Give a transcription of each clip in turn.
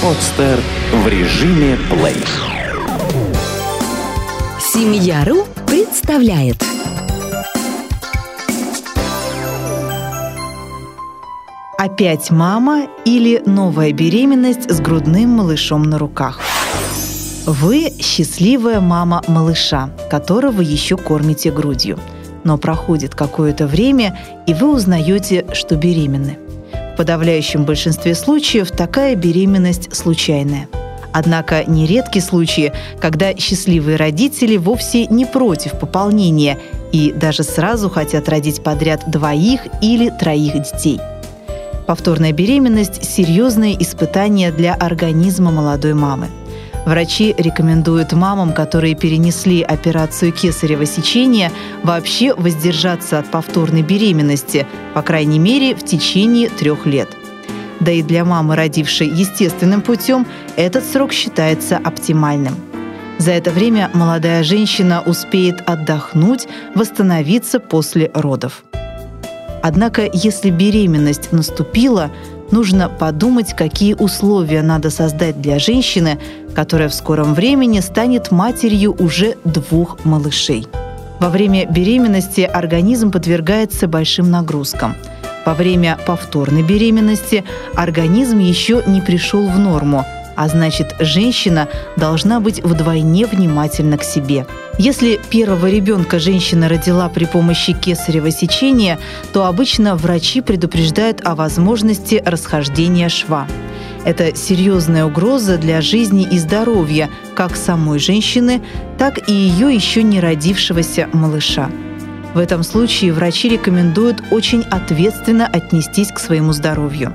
Подстер в режиме плей. Семья.ру представляет Опять мама или новая беременность с грудным малышом на руках. Вы счастливая мама малыша, которого еще кормите грудью. Но проходит какое-то время, и вы узнаете, что беременны. Подавляющем большинстве случаев такая беременность случайная. Однако нередки случаи, когда счастливые родители вовсе не против пополнения и даже сразу хотят родить подряд двоих или троих детей. Повторная беременность – серьезное испытание для организма молодой мамы. Врачи рекомендуют мамам, которые перенесли операцию кесарево сечения, вообще воздержаться от повторной беременности, по крайней мере, в течение трех лет. Да и для мамы, родившей естественным путем, этот срок считается оптимальным. За это время молодая женщина успеет отдохнуть, восстановиться после родов. Однако, если беременность наступила, нужно подумать, какие условия надо создать для женщины, которая в скором времени станет матерью уже двух малышей. Во время беременности организм подвергается большим нагрузкам. Во время повторной беременности организм еще не пришел в норму – а значит, женщина должна быть вдвойне внимательна к себе. Если первого ребенка женщина родила при помощи кесарево сечения, то обычно врачи предупреждают о возможности расхождения шва. Это серьезная угроза для жизни и здоровья как самой женщины, так и ее еще не родившегося малыша. В этом случае врачи рекомендуют очень ответственно отнестись к своему здоровью.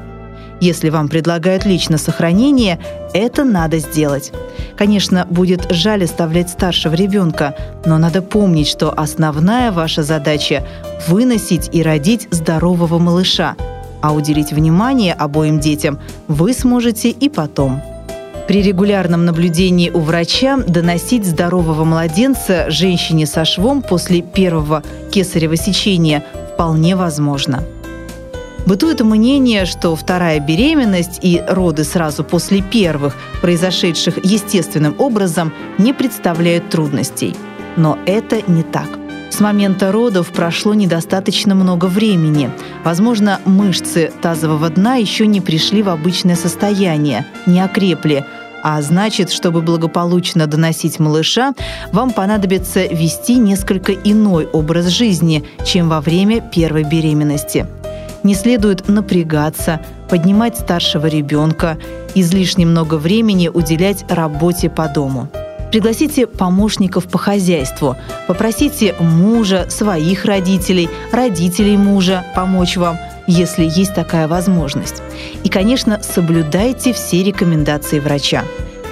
Если вам предлагают лично сохранение, это надо сделать. Конечно, будет жаль оставлять старшего ребенка, но надо помнить, что основная ваша задача – выносить и родить здорового малыша, а уделить внимание обоим детям вы сможете и потом. При регулярном наблюдении у врача доносить здорового младенца женщине со швом после первого кесарево сечения вполне возможно. Бытует мнение, что вторая беременность и роды сразу после первых, произошедших естественным образом, не представляют трудностей. Но это не так. С момента родов прошло недостаточно много времени. Возможно, мышцы тазового дна еще не пришли в обычное состояние, не окрепли, а значит, чтобы благополучно доносить малыша, вам понадобится вести несколько иной образ жизни, чем во время первой беременности – не следует напрягаться, поднимать старшего ребенка, излишне много времени уделять работе по дому. Пригласите помощников по хозяйству, попросите мужа, своих родителей, родителей мужа помочь вам, если есть такая возможность. И, конечно, соблюдайте все рекомендации врача.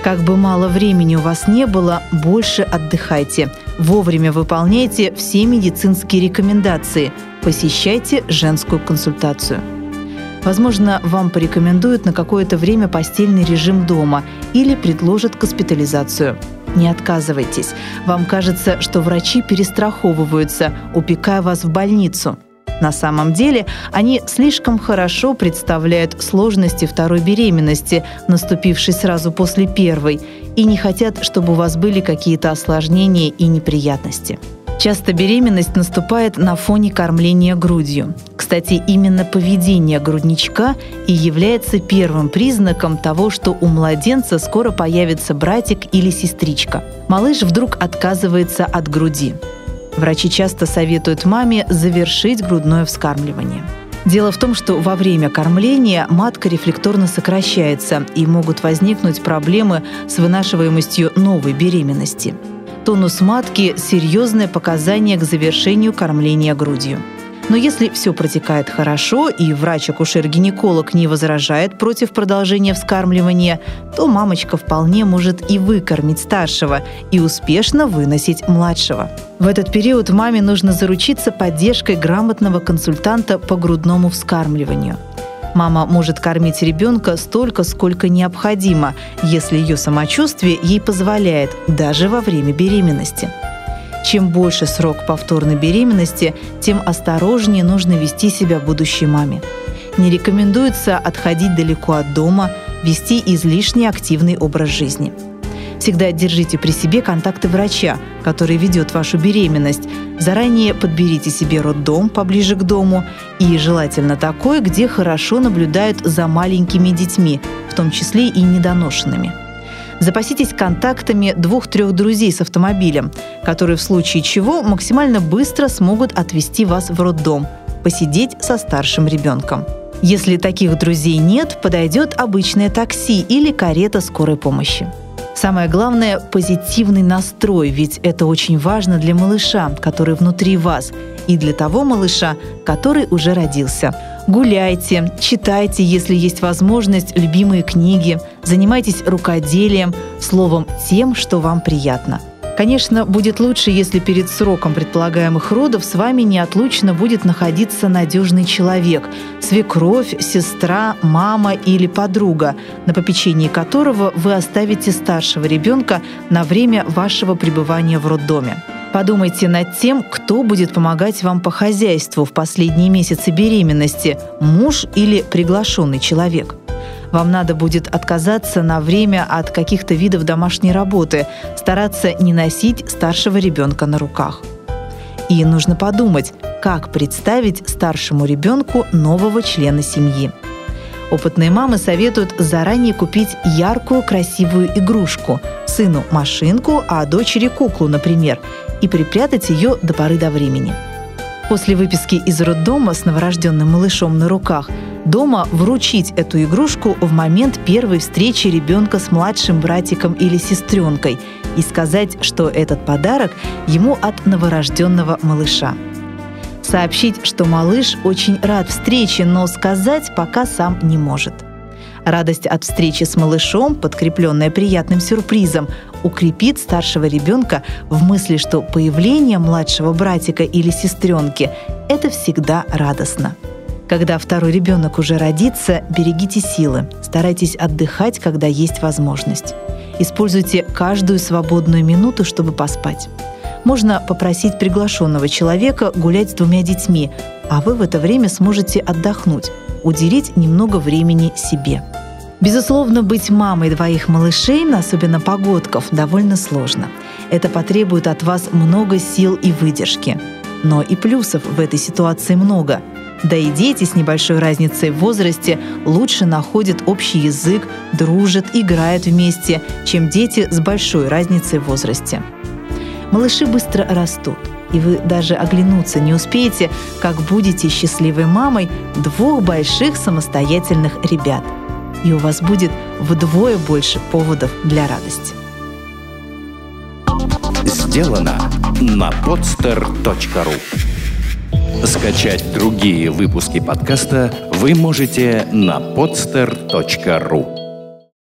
Как бы мало времени у вас не было, больше отдыхайте. Вовремя выполняйте все медицинские рекомендации. Посещайте женскую консультацию. Возможно, вам порекомендуют на какое-то время постельный режим дома или предложат госпитализацию. Не отказывайтесь. Вам кажется, что врачи перестраховываются, упекая вас в больницу – на самом деле они слишком хорошо представляют сложности второй беременности, наступившей сразу после первой, и не хотят, чтобы у вас были какие-то осложнения и неприятности. Часто беременность наступает на фоне кормления грудью. Кстати, именно поведение грудничка и является первым признаком того, что у младенца скоро появится братик или сестричка. Малыш вдруг отказывается от груди. Врачи часто советуют маме завершить грудное вскармливание. Дело в том, что во время кормления матка рефлекторно сокращается и могут возникнуть проблемы с вынашиваемостью новой беременности. Тонус матки – серьезное показание к завершению кормления грудью. Но если все протекает хорошо и врач-акушер-гинеколог не возражает против продолжения вскармливания, то мамочка вполне может и выкормить старшего и успешно выносить младшего. В этот период маме нужно заручиться поддержкой грамотного консультанта по грудному вскармливанию. Мама может кормить ребенка столько, сколько необходимо, если ее самочувствие ей позволяет, даже во время беременности. Чем больше срок повторной беременности, тем осторожнее нужно вести себя будущей маме. Не рекомендуется отходить далеко от дома, вести излишне активный образ жизни. Всегда держите при себе контакты врача, который ведет вашу беременность. Заранее подберите себе роддом поближе к дому и желательно такой, где хорошо наблюдают за маленькими детьми, в том числе и недоношенными. Запаситесь контактами двух-трех друзей с автомобилем, которые в случае чего максимально быстро смогут отвезти вас в роддом, посидеть со старшим ребенком. Если таких друзей нет, подойдет обычное такси или карета скорой помощи. Самое главное – позитивный настрой, ведь это очень важно для малыша, который внутри вас, и для того малыша, который уже родился. Гуляйте, читайте, если есть возможность, любимые книги, занимайтесь рукоделием, словом, тем, что вам приятно – Конечно, будет лучше, если перед сроком предполагаемых родов с вами неотлучно будет находиться надежный человек – свекровь, сестра, мама или подруга, на попечении которого вы оставите старшего ребенка на время вашего пребывания в роддоме. Подумайте над тем, кто будет помогать вам по хозяйству в последние месяцы беременности – муж или приглашенный человек – вам надо будет отказаться на время от каких-то видов домашней работы, стараться не носить старшего ребенка на руках. И нужно подумать, как представить старшему ребенку нового члена семьи. Опытные мамы советуют заранее купить яркую, красивую игрушку, сыну машинку, а дочери куклу, например, и припрятать ее до поры до времени. После выписки из роддома с новорожденным малышом на руках – дома вручить эту игрушку в момент первой встречи ребенка с младшим братиком или сестренкой и сказать, что этот подарок ему от новорожденного малыша. Сообщить, что малыш очень рад встрече, но сказать пока сам не может. Радость от встречи с малышом, подкрепленная приятным сюрпризом, укрепит старшего ребенка в мысли, что появление младшего братика или сестренки – это всегда радостно. Когда второй ребенок уже родится, берегите силы, старайтесь отдыхать, когда есть возможность. Используйте каждую свободную минуту, чтобы поспать. Можно попросить приглашенного человека гулять с двумя детьми, а вы в это время сможете отдохнуть, уделить немного времени себе. Безусловно, быть мамой двоих малышей, особенно погодков, довольно сложно. Это потребует от вас много сил и выдержки. Но и плюсов в этой ситуации много – да и дети с небольшой разницей в возрасте лучше находят общий язык, дружат, играют вместе, чем дети с большой разницей в возрасте. Малыши быстро растут, и вы даже оглянуться не успеете, как будете счастливой мамой двух больших самостоятельных ребят. И у вас будет вдвое больше поводов для радости. Сделано на podster.ru Скачать другие выпуски подкаста вы можете на podster.ru